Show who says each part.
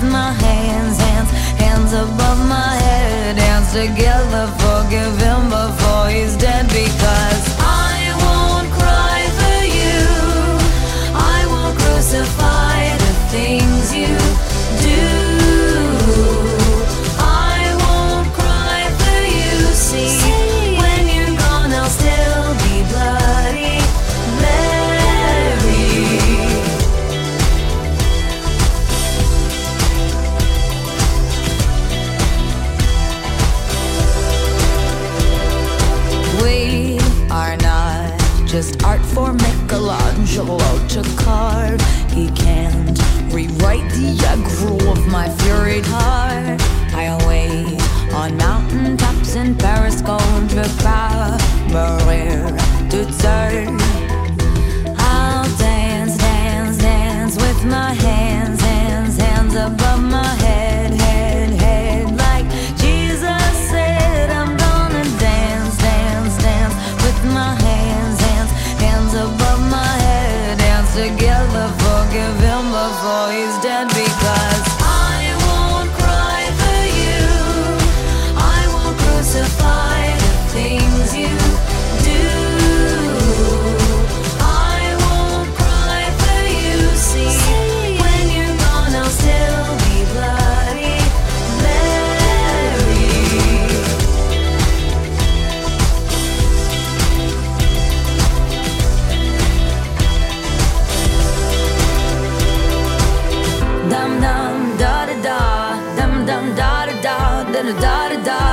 Speaker 1: With my hands, hands, hands above my head. hands together, forgive him before he's dead because just art for Michelangelo to carve. He can't rewrite the aggro of my furied heart. I wait on mountain tops in Paris, contre pas mourir da, da da